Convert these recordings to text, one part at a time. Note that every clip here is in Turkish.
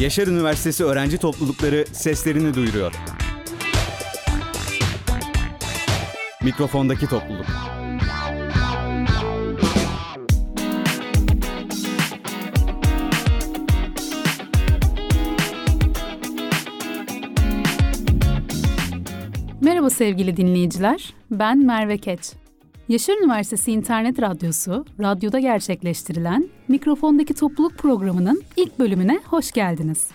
Yaşar Üniversitesi öğrenci toplulukları seslerini duyuruyor. Mikrofondaki topluluk. Merhaba sevgili dinleyiciler, ben Merve Keç. Yaşar Üniversitesi İnternet Radyosu, radyoda gerçekleştirilen Mikrofondaki Topluluk programının ilk bölümüne hoş geldiniz.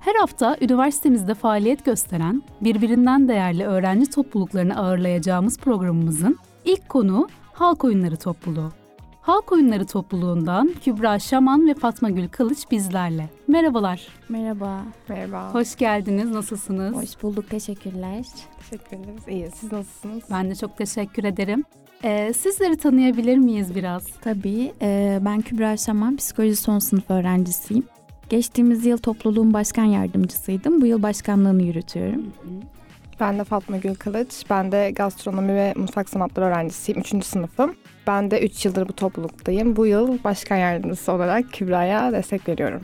Her hafta üniversitemizde faaliyet gösteren, birbirinden değerli öğrenci topluluklarını ağırlayacağımız programımızın ilk konuğu Halk Oyunları Topluluğu. Halk Oyunları Topluluğundan Kübra Şaman ve Fatma Gül Kılıç bizlerle. Merhabalar. Merhaba. Merhaba. Hoş geldiniz. Nasılsınız? Hoş bulduk. Teşekkürler. Teşekkür ederiz. İyi. Siz nasılsınız? Ben de çok teşekkür ederim. Ee, sizleri tanıyabilir miyiz biraz? Tabii. E, ben Kübra Şaman, psikoloji son sınıf öğrencisiyim. Geçtiğimiz yıl topluluğun başkan yardımcısıydım. Bu yıl başkanlığını yürütüyorum. Ben de Fatma Gül Kılıç. Ben de gastronomi ve mutfak sanatları öğrencisiyim. Üçüncü sınıfım. Ben de 3 yıldır bu topluluktayım. Bu yıl başkan yardımcısı olarak Kübra'ya destek veriyorum.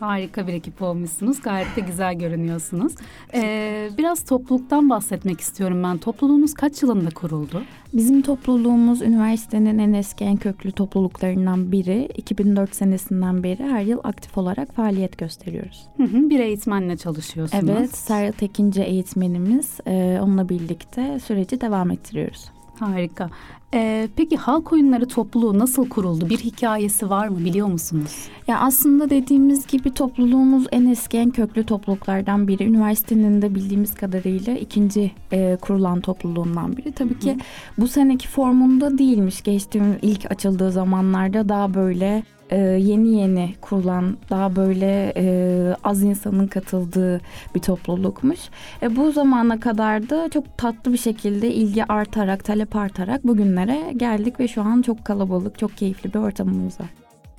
Harika bir ekip olmuşsunuz. Gayet de güzel görünüyorsunuz. Ee, biraz topluluktan bahsetmek istiyorum ben. Topluluğunuz kaç yılında kuruldu? Bizim topluluğumuz üniversitenin en eski en köklü topluluklarından biri. 2004 senesinden beri her yıl aktif olarak faaliyet gösteriyoruz. Hı hı, bir eğitmenle çalışıyorsunuz. Evet, Serhat Ekinci eğitmenimiz. E, onunla birlikte süreci devam ettiriyoruz. Harika. Ee, peki halk oyunları topluluğu nasıl kuruldu? Bir hikayesi var mı biliyor musunuz? Ya aslında dediğimiz gibi topluluğumuz en eski en köklü topluluklardan biri. Üniversitenin de bildiğimiz kadarıyla ikinci e, kurulan topluluğundan biri. Tabii ki bu seneki formunda değilmiş. Geçtiğimiz ilk açıldığı zamanlarda daha böyle e, yeni yeni kurulan daha böyle e, az insanın katıldığı bir toplulukmuş. E, bu zamana kadar da çok tatlı bir şekilde ilgi artarak, talep artarak bugünlere geldik ve şu an çok kalabalık, çok keyifli bir ortamımız var.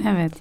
Evet.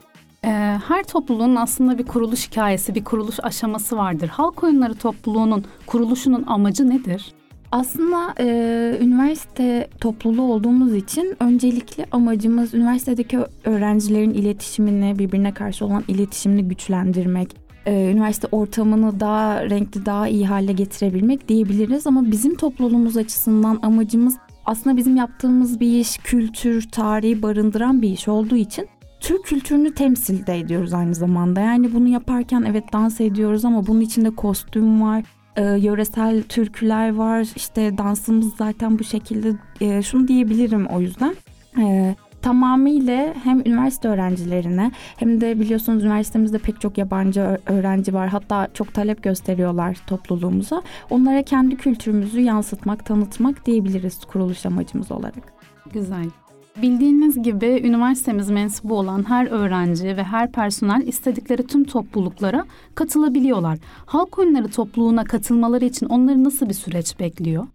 Ee, her topluluğun aslında bir kuruluş hikayesi, bir kuruluş aşaması vardır. Halk oyunları topluluğunun kuruluşunun amacı nedir? Aslında e, üniversite topluluğu olduğumuz için öncelikli amacımız üniversitedeki öğrencilerin iletişimini, birbirine karşı olan iletişimini güçlendirmek, e, üniversite ortamını daha renkli, daha iyi hale getirebilmek diyebiliriz. Ama bizim topluluğumuz açısından amacımız aslında bizim yaptığımız bir iş kültür, tarihi barındıran bir iş olduğu için Türk kültürünü temsil de ediyoruz aynı zamanda. Yani bunu yaparken evet dans ediyoruz ama bunun içinde kostüm var, e, yöresel türküler var. İşte dansımız zaten bu şekilde. E, şunu diyebilirim o yüzden. E, tamamıyla hem üniversite öğrencilerine hem de biliyorsunuz üniversitemizde pek çok yabancı öğrenci var. Hatta çok talep gösteriyorlar topluluğumuza. Onlara kendi kültürümüzü yansıtmak, tanıtmak diyebiliriz kuruluş amacımız olarak. Güzel. Bildiğiniz gibi üniversitemiz mensubu olan her öğrenci ve her personel istedikleri tüm topluluklara katılabiliyorlar. Halk oyunları topluluğuna katılmaları için onları nasıl bir süreç bekliyor?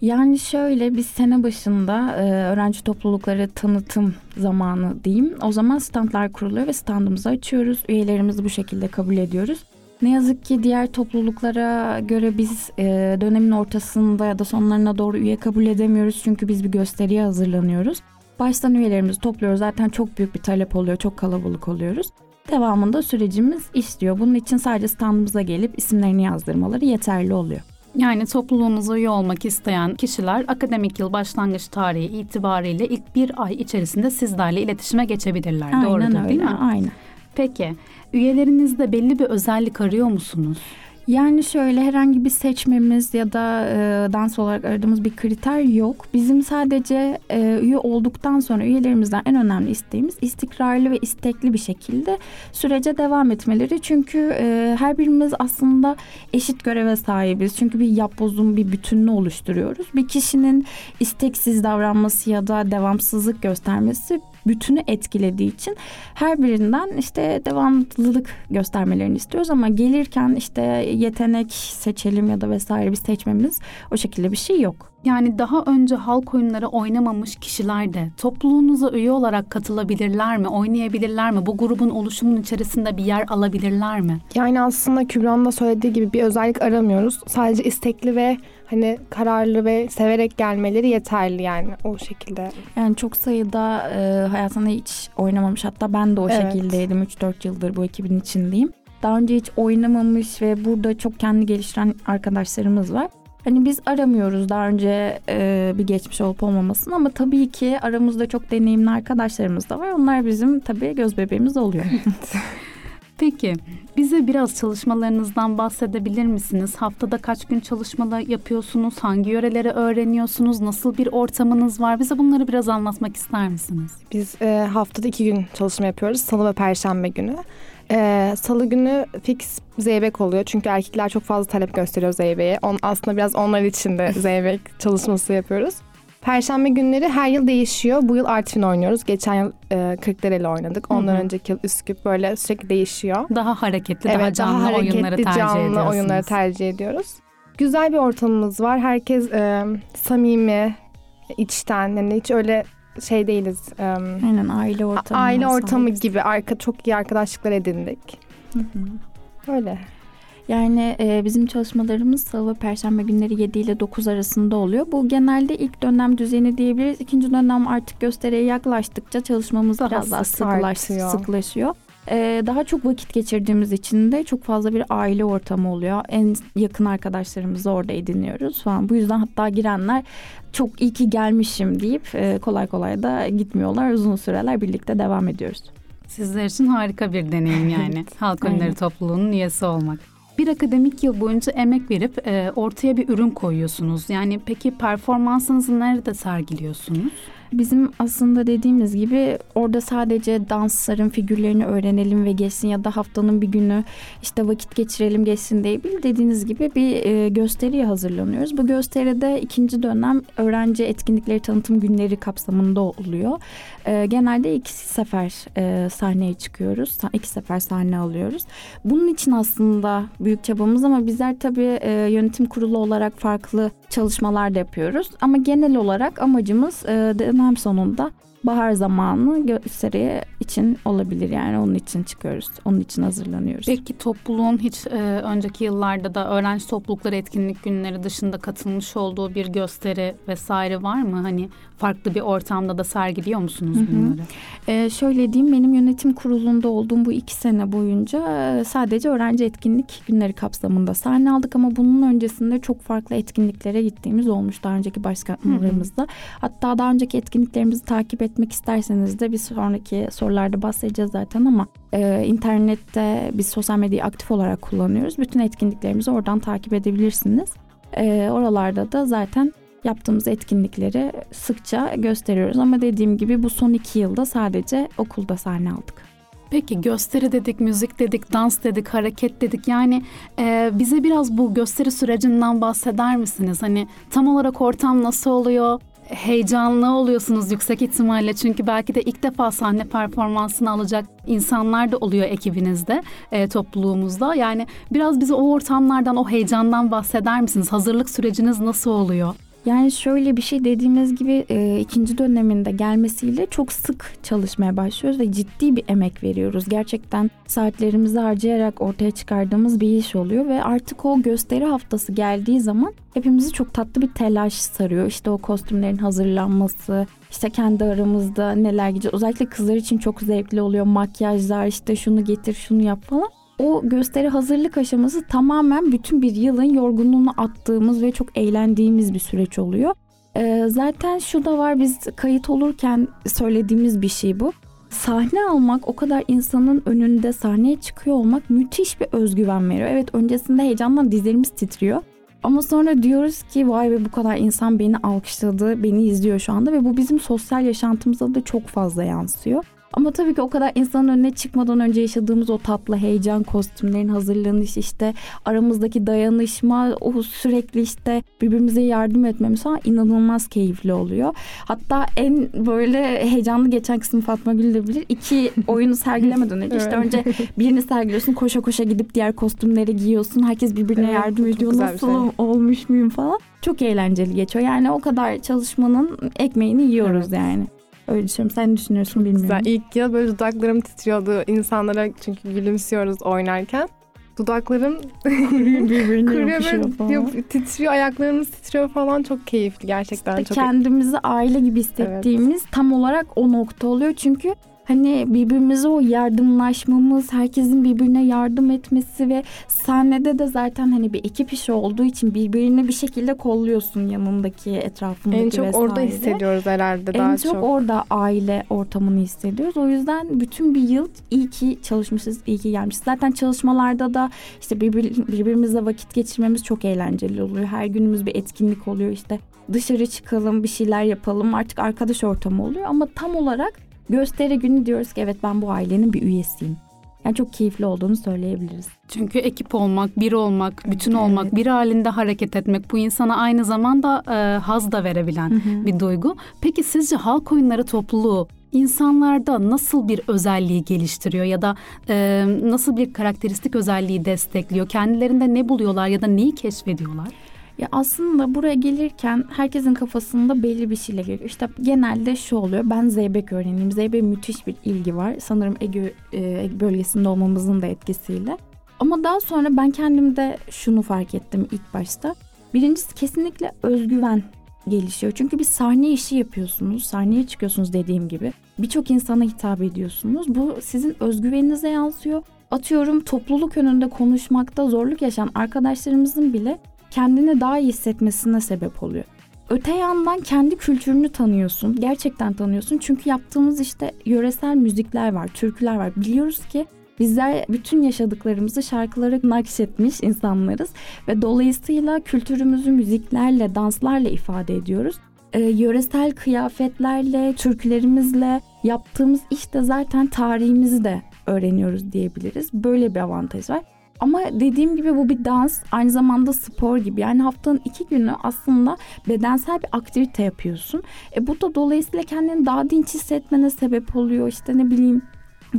Yani şöyle biz sene başında e, öğrenci toplulukları tanıtım zamanı diyeyim. O zaman standlar kuruluyor ve standımızı açıyoruz. Üyelerimizi bu şekilde kabul ediyoruz. Ne yazık ki diğer topluluklara göre biz e, dönemin ortasında ya da sonlarına doğru üye kabul edemiyoruz. Çünkü biz bir gösteriye hazırlanıyoruz. Baştan üyelerimizi topluyoruz. Zaten çok büyük bir talep oluyor. Çok kalabalık oluyoruz. Devamında sürecimiz işliyor. Bunun için sadece standımıza gelip isimlerini yazdırmaları yeterli oluyor. Yani topluluğunuza üye olmak isteyen kişiler akademik yıl başlangıç tarihi itibariyle ilk bir ay içerisinde sizlerle iletişime geçebilirler. Aynen Doğrudur öyle, değil mi? Aynen. Peki üyelerinizde belli bir özellik arıyor musunuz? Yani şöyle herhangi bir seçmemiz ya da e, dans olarak aradığımız bir kriter yok. Bizim sadece e, üye olduktan sonra üyelerimizden en önemli isteğimiz istikrarlı ve istekli bir şekilde sürece devam etmeleri. Çünkü e, her birimiz aslında eşit göreve sahibiz. Çünkü bir yapbozun bir bütününü oluşturuyoruz. Bir kişinin isteksiz davranması ya da devamsızlık göstermesi bütünü etkilediği için her birinden işte devamlılık göstermelerini istiyoruz ama gelirken işte yetenek seçelim ya da vesaire bir seçmemiz o şekilde bir şey yok. Yani daha önce halk oyunları oynamamış kişiler de topluluğunuza üye olarak katılabilirler mi, oynayabilirler mi? Bu grubun oluşumun içerisinde bir yer alabilirler mi? Yani aslında Kübra'nın da söylediği gibi bir özellik aramıyoruz. Sadece istekli ve hani kararlı ve severek gelmeleri yeterli yani o şekilde. Yani çok sayıda e, hayatında hiç oynamamış hatta ben de o Evet. şekildeydim 3-4 yıldır bu ekibin içindeyim. Daha önce hiç oynamamış ve burada çok kendi geliştiren arkadaşlarımız var. Hani biz aramıyoruz daha önce e, bir geçmiş olup olmamasını ama tabii ki aramızda çok deneyimli arkadaşlarımız da var. Onlar bizim tabii göz bebeğimiz oluyor. Peki bize biraz çalışmalarınızdan bahsedebilir misiniz? Haftada kaç gün çalışmalar yapıyorsunuz? Hangi yöreleri öğreniyorsunuz? Nasıl bir ortamınız var? Bize bunları biraz anlatmak ister misiniz? Biz e, haftada iki gün çalışma yapıyoruz. Salı ve Perşembe günü. E, Salı günü fix zeybek oluyor. Çünkü erkekler çok fazla talep gösteriyor zeybeğe. On, aslında biraz onlar için de zeybek çalışması yapıyoruz. Perşembe günleri her yıl değişiyor. Bu yıl Artvin oynuyoruz. Geçen yıl e, Kırklareli oynadık. Ondan Hı hı. önceki yıl Üsküp böyle sürekli değişiyor. Daha hareketli, daha evet, canlı daha oyunları hareketli, tercih canlı ediyorsunuz. oyunları tercih ediyoruz. Güzel bir ortamımız var. Herkes e, samimi, içten. Yani hiç öyle şey değiliz. E, Aynen aile ortamı. aile ortamı gibi arka çok iyi arkadaşlıklar edindik. Öyle. Yani e, bizim çalışmalarımız salı ve perşembe günleri 7 ile 9 arasında oluyor. Bu genelde ilk dönem düzeni diyebiliriz. İkinci dönem artık gösteriye yaklaştıkça çalışmamız Daha biraz daha sık sıkılaş, artıyor. sıklaşıyor. E, daha çok vakit geçirdiğimiz için de çok fazla bir aile ortamı oluyor. En yakın arkadaşlarımızı orada ediniyoruz falan. Bu yüzden hatta girenler çok iyi ki gelmişim deyip e, kolay kolay da gitmiyorlar. Uzun süreler birlikte devam ediyoruz. Sizler için harika bir deneyim yani. Halk oyunları topluluğunun üyesi olmak. Bir akademik yıl boyunca emek verip e, ortaya bir ürün koyuyorsunuz. Yani peki performansınızı nerede sergiliyorsunuz? Bizim aslında dediğimiz gibi orada sadece dansların figürlerini öğrenelim ve geçsin ya da haftanın bir günü işte vakit geçirelim geçsin değil. Dediğiniz gibi bir e, gösteriye hazırlanıyoruz. Bu gösteride ikinci dönem öğrenci etkinlikleri tanıtım günleri kapsamında oluyor. E, genelde iki sefer e, sahneye çıkıyoruz. İki sefer sahne alıyoruz. Bunun için aslında büyük çabamız ama bizler tabii yönetim kurulu olarak farklı çalışmalar da yapıyoruz. Ama genel olarak amacımız dönem sonunda bahar zamanı gösteri için olabilir yani onun için çıkıyoruz. Onun için hazırlanıyoruz. Peki topluluğun hiç e, önceki yıllarda da öğrenci toplulukları etkinlik günleri dışında katılmış olduğu bir gösteri vesaire var mı? Hani farklı bir ortamda da sergiliyor musunuz Hı hı. bunları? Ee, şöyle diyeyim benim yönetim kurulunda olduğum bu iki sene boyunca e, sadece öğrenci etkinlik günleri kapsamında sahne aldık ama bunun öncesinde çok farklı etkinliklere gittiğimiz olmuş daha önceki başkanlarımızda. Hatta daha önceki etkinliklerimizi takip etmek isterseniz de bir sonraki sorularda bahsedeceğiz zaten ama e, internette biz sosyal medyayı aktif olarak kullanıyoruz. Bütün etkinliklerimizi oradan takip edebilirsiniz. E, oralarda da zaten yaptığımız etkinlikleri sıkça gösteriyoruz. Ama dediğim gibi bu son iki yılda sadece okulda sahne aldık. Peki gösteri dedik, müzik dedik, dans dedik, hareket dedik. Yani e, bize biraz bu gösteri sürecinden bahseder misiniz? Hani tam olarak ortam nasıl oluyor? Heyecanlı oluyorsunuz yüksek ihtimalle çünkü belki de ilk defa sahne performansını alacak insanlar da oluyor ekibinizde, e, topluluğumuzda. Yani biraz bize o ortamlardan, o heyecandan bahseder misiniz? Hazırlık süreciniz nasıl oluyor? Yani şöyle bir şey dediğimiz gibi e, ikinci döneminde gelmesiyle çok sık çalışmaya başlıyoruz ve ciddi bir emek veriyoruz. Gerçekten saatlerimizi harcayarak ortaya çıkardığımız bir iş oluyor ve artık o gösteri haftası geldiği zaman hepimizi çok tatlı bir telaş sarıyor. İşte o kostümlerin hazırlanması, işte kendi aramızda neler gideceğiz. Özellikle kızlar için çok zevkli oluyor. Makyajlar, işte şunu getir, şunu yap falan o gösteri hazırlık aşaması tamamen bütün bir yılın yorgunluğunu attığımız ve çok eğlendiğimiz bir süreç oluyor. Ee, zaten şu da var biz kayıt olurken söylediğimiz bir şey bu. Sahne almak o kadar insanın önünde sahneye çıkıyor olmak müthiş bir özgüven veriyor. Evet öncesinde heyecandan dizlerimiz titriyor. Ama sonra diyoruz ki vay be bu kadar insan beni alkışladı, beni izliyor şu anda ve bu bizim sosyal yaşantımıza da çok fazla yansıyor. Ama tabii ki o kadar insanın önüne çıkmadan önce yaşadığımız o tatlı heyecan, kostümlerin hazırlanışı, işte aramızdaki dayanışma, o sürekli işte birbirimize yardım etmemiz falan inanılmaz keyifli oluyor. Hatta en böyle heyecanlı geçen kısmı Fatma Gül de bilir. İki oyunu sergilemeden önce işte önce birini sergiliyorsun koşa koşa gidip diğer kostümleri giyiyorsun. Herkes birbirine Evet, yardım ediyor. Nasıl şey. olmuş muyum falan. Çok eğlenceli geçiyor. Yani o kadar çalışmanın ekmeğini yiyoruz Evet. yani. Öyle düşünüyorum. Sen ne düşünüyorsun bilmiyorum. Güzel. İlk yıl böyle dudaklarım titriyordu insanlara çünkü gülümsüyoruz oynarken. Dudaklarım kuruyor böyle yap- titriyor, ayaklarımız titriyor falan. Çok keyifli gerçekten. İşte çok kendimizi aile gibi hissettiğimiz tam olarak o nokta oluyor. Çünkü hani birbirimize o yardımlaşmamız, herkesin birbirine yardım etmesi ve sahnede de zaten hani bir ekip işi olduğu için birbirini bir şekilde kolluyorsun yanındaki etrafındaki en çok vesaire. orada hissediyoruz herhalde En daha çok, çok. orada aile ortamını hissediyoruz. O yüzden bütün bir yıl iyi ki çalışmışız, iyi ki gelmişiz. Zaten çalışmalarda da işte birbir, birbirimizle vakit geçirmemiz çok eğlenceli oluyor. Her günümüz bir etkinlik oluyor işte. Dışarı çıkalım, bir şeyler yapalım. Artık arkadaş ortamı oluyor ama tam olarak gösteri günü diyoruz ki evet ben bu ailenin bir üyesiyim. Yani çok keyifli olduğunu söyleyebiliriz. Çünkü ekip olmak, bir olmak, bütün olmak, Evet. bir halinde hareket etmek bu insana aynı zamanda e, haz da verebilen bir duygu. Peki sizce halk oyunları topluluğu insanlarda nasıl bir özelliği geliştiriyor ya da e, nasıl bir karakteristik özelliği destekliyor? Kendilerinde ne buluyorlar ya da neyi keşfediyorlar? Ya aslında buraya gelirken herkesin kafasında belli bir şeyle geliyor. İşte genelde şu oluyor. Ben Zeybek öğreneyim. Zeybek müthiş bir ilgi var. Sanırım Ege, e, Ege bölgesinde olmamızın da etkisiyle. Ama daha sonra ben kendimde şunu fark ettim ilk başta. Birincisi kesinlikle özgüven gelişiyor. Çünkü bir sahne işi yapıyorsunuz. Sahneye çıkıyorsunuz dediğim gibi. Birçok insana hitap ediyorsunuz. Bu sizin özgüveninize yansıyor. Atıyorum topluluk önünde konuşmakta zorluk yaşayan arkadaşlarımızın bile kendini daha iyi hissetmesine sebep oluyor. Öte yandan kendi kültürünü tanıyorsun. Gerçekten tanıyorsun. Çünkü yaptığımız işte yöresel müzikler var, türküler var. Biliyoruz ki bizler bütün yaşadıklarımızı şarkılara nakşetmiş insanlarız. Ve dolayısıyla kültürümüzü müziklerle, danslarla ifade ediyoruz. Ee, yöresel kıyafetlerle, türkülerimizle yaptığımız işte zaten tarihimizi de öğreniyoruz diyebiliriz. Böyle bir avantaj var. Ama dediğim gibi bu bir dans aynı zamanda spor gibi. Yani haftanın iki günü aslında bedensel bir aktivite yapıyorsun. E bu da dolayısıyla kendini daha dinç hissetmene sebep oluyor. İşte ne bileyim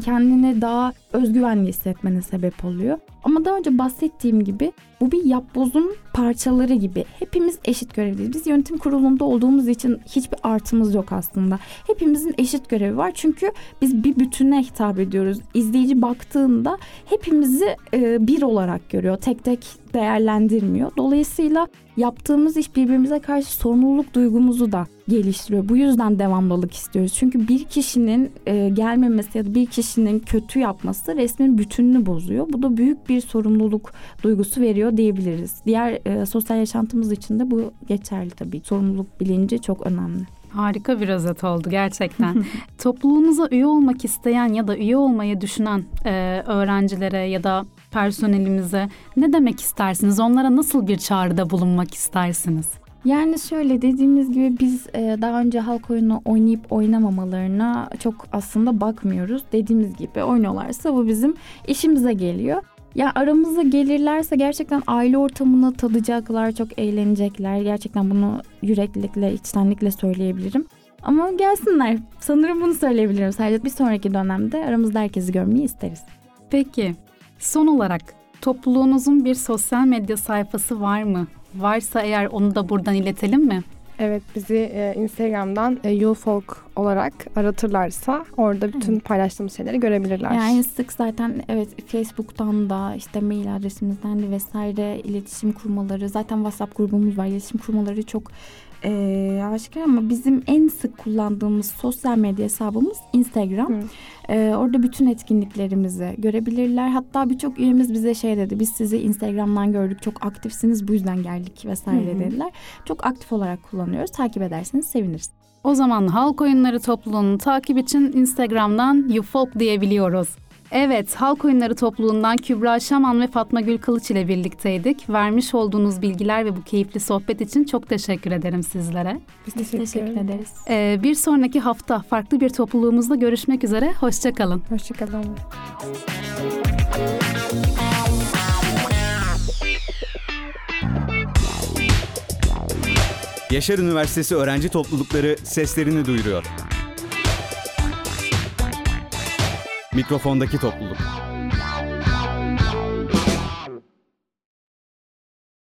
kendini daha özgüvenli hissetmene sebep oluyor. Ama daha önce bahsettiğim gibi bu bir yapbozun parçaları gibi. Hepimiz eşit görevliyiz. Biz yönetim kurulunda olduğumuz için hiçbir artımız yok aslında. Hepimizin eşit görevi var. Çünkü biz bir bütüne hitap ediyoruz. İzleyici baktığında hepimizi e, bir olarak görüyor. Tek tek değerlendirmiyor. Dolayısıyla yaptığımız iş birbirimize karşı sorumluluk duygumuzu da geliştiriyor. Bu yüzden devamlılık istiyoruz. Çünkü bir kişinin e, gelmemesi ya da bir kişinin kötü yapması resmin bütününü bozuyor. Bu da büyük bir sorumluluk duygusu veriyor diyebiliriz. Diğer e, sosyal yaşantımız için de bu geçerli tabii. Sorumluluk bilinci çok önemli. Harika bir özet oldu gerçekten. Topluluğunuza üye olmak isteyen ya da üye olmayı düşünen e, öğrencilere ya da personelimize ne demek istersiniz? Onlara nasıl bir çağrıda bulunmak istersiniz? Yani şöyle dediğimiz gibi biz e, daha önce halk oyunu oynayıp oynamamalarına çok aslında bakmıyoruz. Dediğimiz gibi oynuyorlarsa bu bizim işimize geliyor. Ya aramıza gelirlerse gerçekten aile ortamını tadacaklar, çok eğlenecekler. Gerçekten bunu yüreklilikle, içtenlikle söyleyebilirim. Ama gelsinler. Sanırım bunu söyleyebilirim. Sadece bir sonraki dönemde aramızda herkesi görmeyi isteriz. Peki son olarak topluluğunuzun bir sosyal medya sayfası var mı? Varsa eğer onu da buradan iletelim mi? Evet bizi e, Instagram'dan e, Yulfolk olarak aratırlarsa orada bütün paylaştığımız şeyleri görebilirler. Yani sık zaten evet Facebook'tan da işte mail adresimizden de vesaire iletişim kurmaları zaten WhatsApp grubumuz var iletişim kurmaları çok e, aşikar ama bizim en sık kullandığımız sosyal medya hesabımız Instagram. Hı. E, orada bütün etkinliklerimizi görebilirler. Hatta birçok üyemiz bize şey dedi biz sizi Instagram'dan gördük çok aktifsiniz bu yüzden geldik vesaire Hı dediler. Çok aktif olarak kullanıyoruz takip ederseniz seviniriz. O zaman Halk Oyunları topluluğunu takip için Instagram'dan UFOK diyebiliyoruz. Evet, Halk Oyunları topluluğundan Kübra Şaman ve Fatma Gül Kılıç ile birlikteydik. Vermiş olduğunuz bilgiler ve bu keyifli sohbet için çok teşekkür ederim sizlere. Biz teşekkür, Teşekkür ederiz. Ee, bir sonraki hafta farklı bir topluluğumuzda görüşmek üzere. Hoşçakalın. Hoşçakalın. Yaşar Üniversitesi öğrenci toplulukları seslerini duyuruyor. Mikrofondaki topluluk.